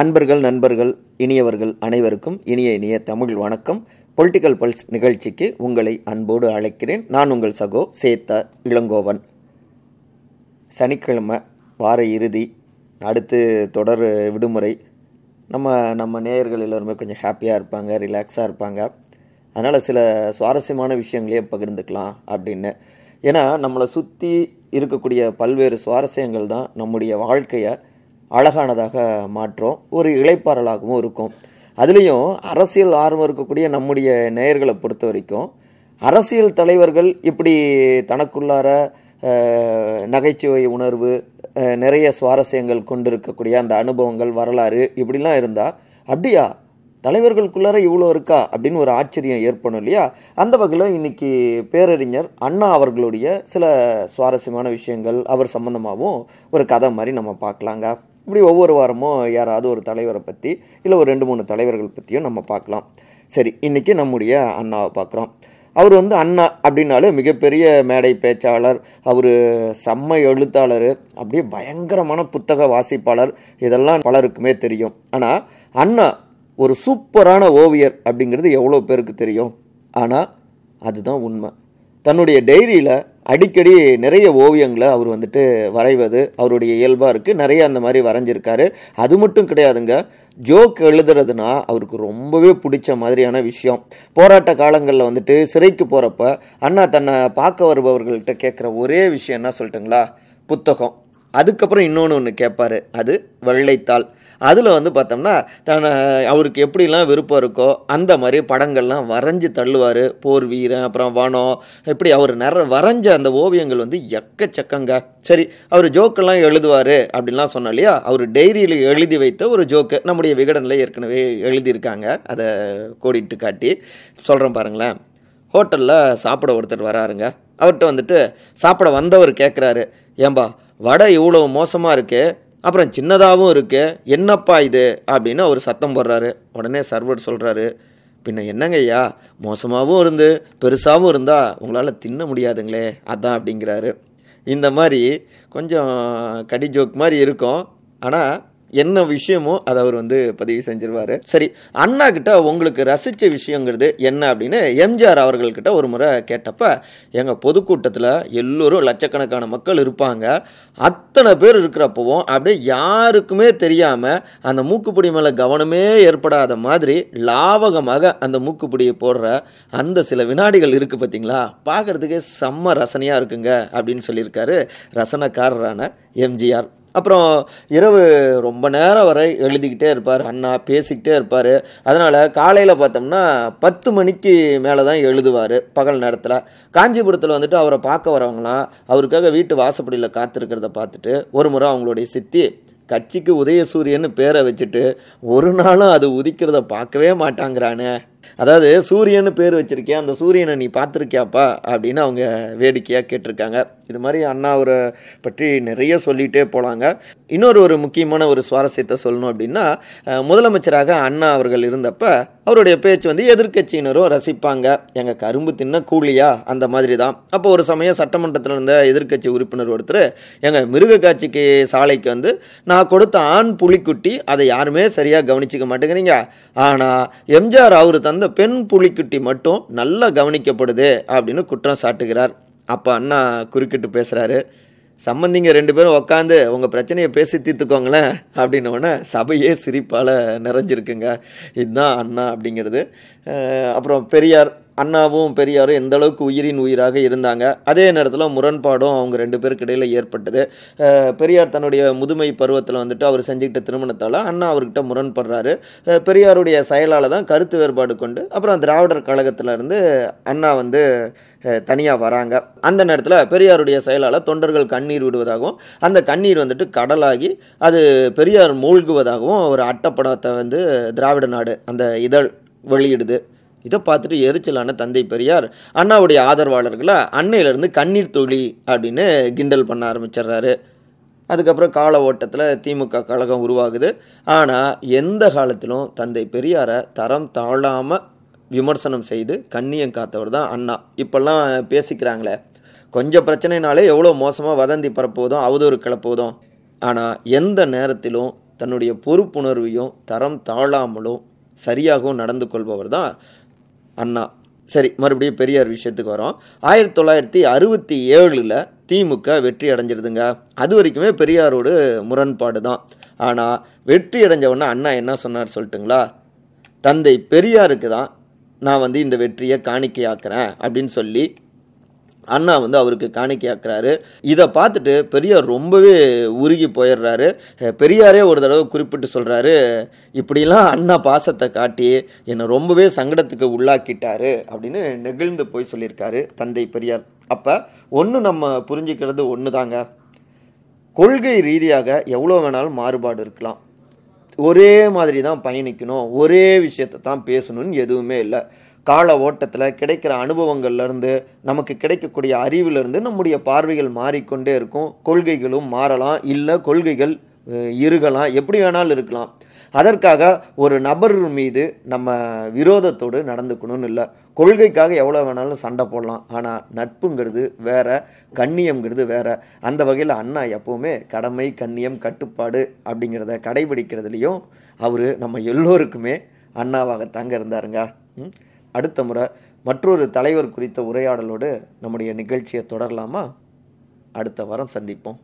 அன்பர்கள் நண்பர்கள் இனியவர்கள் அனைவருக்கும் இனிய இனிய தமிழ் வணக்கம். பொலிட்டிக்கல் பல்ஸ் நிகழ்ச்சிக்கு உங்களை அன்போடு அழைக்கிறேன். நான் உங்கள் சகோ சேத்த இளங்கோவன். சனிக்கிழமை வார இறுதி அடுத்து தொடர் விடுமுறை. நம்ம நம்ம நேயர்கள் எல்லோருமே கொஞ்சம் ஹாப்பியாக இருப்பாங்க ரிலாக்ஸாக இருப்பாங்க. அதனால் சில சுவாரஸ்யமான விஷயங்களையே பகிர்ந்துக்கலாம் அப்படின்னு. ஏன்னா நம்மளை சுற்றி இருக்கக்கூடிய பல்வேறு சுவாரஸ்யங்கள் தான் நம்முடைய வாழ்க்கையை அழகானதாக மாற்றும் ஒரு இளைப்பாறலாகவும் இருக்கும். அதுலேயும் அரசியல் ஆர்வம் இருக்கக்கூடிய நம்முடைய நேயர்களை பொறுத்த வரைக்கும் அரசியல் தலைவர்கள் இப்படி தனக்குள்ளார நகைச்சுவை உணர்வு நிறைய சுவாரஸ்யங்கள் கொண்டிருக்கக்கூடிய அந்த அனுபவங்கள் வரலாறு இப்படிலாம் இருந்தால் அப்படியா? தலைவர்களுக்குள்ளார இவ்வளோ இருக்கா அப்படின்னு ஒரு ஆச்சரியம் ஏற்படும் இல்லையா? அந்த வகையில் இன்னைக்கு பேரறிஞர் அண்ணா அவர்களுடைய சில சுவாரஸ்யமான விஷயங்கள் அவர் சம்பந்தமாகவும் ஒரு கதை மாதிரி நம்ம பார்க்கலாங்க. இப்படி ஒவ்வொரு வாரமும் யாராவது ஒரு தலைவரை பற்றி இல்லை ஒரு ரெண்டு மூணு தலைவர்கள் பற்றியும் நம்ம பார்க்கலாம். சரி இன்னைக்கு நம்முடைய அண்ணாவை பார்க்குறோம். அவர் வந்து அண்ணா அப்படின்னாலே மிகப்பெரிய மேடை பேச்சாளர் அவர் செம்ம எழுத்தாளர் அப்படியே பயங்கரமான புத்தக வாசிப்பாளர் இதெல்லாம் பலருக்குமே தெரியும். ஆனால் அண்ணா ஒரு சூப்பரான ஓவியர் அப்படிங்கிறது எவ்வளோ பேருக்கு தெரியும்? ஆனால் அதுதான் உண்மை. தன்னுடைய டைரியில் அடிக்கடி நிறைய ஓவியங்களை அவர் வந்துட்டு வரைவது அவருடைய இயல்பாக இருக்குது நிறைய அந்த மாதிரி வரைஞ்சிருக்காரு. அது மட்டும் கிடையாதுங்க. ஜோக் எழுதுறதுனா அவருக்கு ரொம்பவே பிடிச்ச மாதிரியான விஷயம். போராட்ட காலங்களில் வந்துட்டு சிறைக்கு போகிறப்ப அண்ணா தன்னை பார்க்க வருபவர்கள்ட்ட கேட்குற ஒரே விஷயம் என்ன சொல்லட்டுங்களா? புத்தகம். அதுக்கப்புறம் இன்னொன்று ஒன்று கேட்பாரு அது வெள்ளைத்தாள். அதில் வந்து பார்த்தோம்னா தன்னை அவருக்கு எப்படிலாம் விருப்பம் இருக்கோ அந்த மாதிரி படங்கள்லாம் வரைஞ்சி தள்ளுவார். போர் வீரன் அப்புறம் வனம் இப்படி அவர் நிற வரைஞ்ச அந்த ஓவியங்கள் வந்து எக்கச்சக்கங்க. சரி அவர் ஜோக்கெல்லாம் எழுதுவார் அப்படின்லாம் சொன்னோம் இல்லையா? அவர் டைரியில் எழுதி வைத்த ஒரு ஜோக்கு நம்முடைய விகடனில் ஏற்கனவே எழுதியிருக்காங்க. அதை கோடிட்டு காட்டி சொல்கிறேன் பாருங்களேன். ஹோட்டலில் சாப்பிட ஒருத்தர் வராருங்க. அவர்கிட்ட வந்துட்டு சாப்பிட வந்தவர் கேட்குறாரு ஏம்பா வடை இவ்வளோ மோசமாக இருக்குது அப்புறம் சின்னதாகவும் இருக்கு. என்னப்பா இது? அப்படின்னு அவர் சத்தம் போடுறாரு. உடனே சர்வர் சொல்கிறாரு பின்ன என்னங்க ஐயா? மோசமாகவும் இருந்து பெருசாகவும் இருந்தால் உங்களால் தின்ன முடியாதுங்களே. அதான் அப்படிங்கிறாரு. இந்த மாதிரி கொஞ்சம் கடி ஜோக் மாதிரி இருக்கும். ஆனால் என்ன விஷயமோ அதை அவர் வந்து பதிவு செஞ்சிருவாரு. சரி அண்ணா கிட்ட உங்களுக்கு ரசிச்ச விஷயங்கிறது என்ன அப்படின்னு எம்ஜிஆர் அவர்கள்கிட்ட ஒரு முறை கேட்டப்ப எங்க பொதுக்கூட்டத்தில் எல்லோரும் லட்சக்கணக்கான மக்கள் இருப்பாங்க. அத்தனை பேர் இருக்கிறப்பவும் அப்படியே யாருக்குமே தெரியாம அந்த மூக்குப்பிடி மேல கவனமே ஏற்படாத மாதிரி லாவகமாக அந்த மூக்குப்பிடியை போடுற அந்த சில வினாடிகள் இருக்கு பார்த்தீங்களா பார்க்கறதுக்கே செம்ம ரசனையா இருக்குங்க அப்படின்னு சொல்லியிருக்காரு ரசனக்காரரான எம்ஜிஆர். அப்புறம் இரவு ரொம்ப நேரம் வரை எழுதிக்கிட்டே இருப்பார் அண்ணா பேசிக்கிட்டே இருப்பார். அதனால் காலையில் பார்த்தோம்னா பத்து மணிக்கு மேலே தான் எழுதுவார் பகல் நேரத்தில். காஞ்சிபுரத்தில் வந்துட்டு அவரை பார்க்க வரவங்களாம் அவருக்காக வீட்டு வாசப்படியில் காத்திருக்கிறத பார்த்துட்டு ஒரு முறை அவங்களுடைய சித்தி கட்சிக்கு உதயசூரியன்னு பேரை வச்சுட்டு ஒரு நாளும் அது உதிக்கிறத பார்க்கவே மாட்டாங்கிறானே. அதாவது சூரியன்னு பேர் வச்சிருக்கியா? அந்த சூரியனை நீ பார்த்துருக்கியாப்பா? அப்படின்னு அவங்க வேடிக்கையாக கேட்டிருக்காங்க. இது மாதிரி அண்ணா அவரை பற்றி நிறைய சொல்லிகிட்டே போகலாங்க இன்னொரு ஒரு முக்கியமான ஒரு சுவாரஸ்யத்தை சொல்லணும் அப்படின்னா முதலமைச்சராக அண்ணா அவர்கள் இருந்தப்ப அவருடைய பேச்சு வந்து எதிர்க்கட்சியினரும் ரசிப்பாங்க. எங்கள் கரும்பு தின்ன கூலியா? அந்த மாதிரி தான் அப்போ ஒரு சமயம் சட்டமன்றத்தில் இருந்த எதிர்க்கட்சி உறுப்பினர் ஒருத்தர் எங்கள் மிருக காட்சிக்கு சாலைக்கு வந்து நான் கொடுத்த ஆண் புலிக்குட்டி அதை யாருமே சரியாக கவனிச்சுக்க மாட்டேங்கிறீங்க. ஆனா எம்ஜிஆர் அவரு தந்த பெண் புலிக்குட்டி மட்டும் நல்லா கவனிக்கப்படுது அப்படின்னு குற்றம் சாட்டுகிறார். அப்போ அண்ணா குறுக்கிட்டு பேசுகிறாரு சம்பந்திங்க ரெண்டு பேரும் உக்காந்து உங்கள் பிரச்சனையை பேசி தீர்த்துக்கோங்களேன் அப்படின்ன உடனே சபையே சிரிப்பால் நிறைஞ்சிருக்குங்க. இதுதான் அண்ணா அப்படிங்கிறது. அப்புறம் பெரியார் அண்ணாவும் பெரியாரும் எந்த அளவுக்கு உயிரின் உயிராக இருந்தாங்க அதே நேரத்தில் முரண்பாடும் அவங்க ரெண்டு பேருக்கு இடையில் ஏற்பட்டது. பெரியார் தன்னுடைய முதுமை பருவத்தில் வந்துட்டு அவர் செஞ்சுக்கிட்ட திருமணத்தால் அண்ணா அவர்கிட்ட முரண்படுறாரு. பெரியாருடைய செயலால் தான் கருத்து வேறுபாடு கொண்டு அப்புறம் திராவிடர் கழகத்திலேருந்து அண்ணா வந்து தனியாக வராங்க. அந்த நேரத்தில் பெரியாருடைய செயலால் தொண்டர்கள் கண்ணீர் விடுவதாகவும் அந்த கண்ணீர் வந்துட்டு கடலாகி அது பெரியார் மூழ்குவதாகவும் ஒரு அட்டப்படத்தை வந்து திராவிட நாடு அந்த இதழ் வெளியிடுது. இதை பார்த்துட்டு எரிச்சலான தந்தை பெரியார் அண்ணாவுடைய ஆதரவாளர்களை அன்னையிலேருந்து கண்ணீர் துளி அப்படின்னு கிண்டல் பண்ண ஆரம்பிச்சிடுறாரு. அதுக்கப்புறம் கால ஓட்டத்தில் திமுக கழகம் உருவாகுது. ஆனால் எந்த காலத்திலும் தந்தை பெரியாரை தரம் தாழாமல் விமர்சனம் செய்து கண்ணியம் காத்தவர் தான் அண்ணா. இப்போல்லாம் பேசிக்கிறாங்களே கொஞ்சம் பிரச்சனைனாலே எவ்வளோ மோசமாக வதந்தி பரப்புவதும் அவதூறு கிளப்புவதும். ஆனால் எந்த நேரத்திலும் தன்னுடைய பொறுப்புணர்வையும் தரம் தாழாமலும் சரியாகவும் நடந்து கொள்பவர் தான் அண்ணா. சரி மறுபடியும் பெரியார் விஷயத்துக்கு வரோம். ஆயிரத்தி தொள்ளாயிரத்தி அறுபத்தி ஏழில் திமுக வெற்றி அடைஞ்சிருதுங்க. அது வரைக்குமே பெரியாரோட முரண்பாடு தான். ஆனால் வெற்றி அடைஞ்சவொன்னே அண்ணா என்ன சொன்னார் சொல்லட்டுங்களா? தந்தை பெரியாருக்கு தான் நான் வந்து இந்த வெற்றியை காணிக்கையாக்குறேன் அப்படின்னு சொல்லி அண்ணா வந்து அவருக்கு காணிக்கையாக்குறாரு இதை பார்த்துட்டு பெரியார் ரொம்பவே உருகி போயிடுறாரு. பெரியாரே ஒரு தடவை குறிப்பிட்டு சொல்கிறாரு இப்படிலாம் அண்ணா பாசத்தை காட்டி என்னை ரொம்பவே சங்கடத்துக்கு உள்ளாக்கிட்டாரு அப்படின்னு நெகிழ்ந்து போய் சொல்லியிருக்காரு தந்தை பெரியார். அப்போ ஒன்று நம்ம புரிஞ்சுக்கிறது ஒன்று தாங்க கொள்கை ரீதியாக எவ்வளோ வேணாலும் மாறுபாடு இருக்கலாம். ஒரே மாதிரி தான் பயணிக்கணும். ஒரே விஷயத்தை தான் பேசணும்னு எதுவுமே இல்லை. கால ஓட்டத்தில் கிடைக்கிற அனுபவங்கள்லேருந்து நமக்கு கிடைக்கக்கூடிய அறிவிலிருந்து நம்முடைய பார்வைகள் மாறிக்கொண்டே இருக்கும். கொள்கைகளும் மாறலாம். இல்லை கொள்கைகள் இருகலாம். இருக்கலாம் எப்படி வேணாலும் இருக்கலாம். அதற்காக ஒரு நபர் மீது நம்ம விரோதத்தோடு நடந்துக்கணும்னு இல்லை. கொள்கைக்காக எவ்வளோ வேணாலும் சண்டை போடலாம். ஆனால் நட்புங்கிறது வேற கண்ணியம்ங்கிறது வேற. அந்த வகையில் அண்ணா எப்போவுமே கடமை கண்ணியம் கட்டுப்பாடு அப்படிங்கிறத கடைபிடிக்கிறதுலையும் அவர் நம்ம எல்லோருக்குமே அண்ணாவாக தாங்க இருந்தாருங்க. ம்? அடுத்த முறை மற்றொரு தலைவர் குறித்த உரையாடலோடு நம்முடைய நிகழ்ச்சியை தொடரலாமா? அடுத்த வாரம் சந்திப்போம்.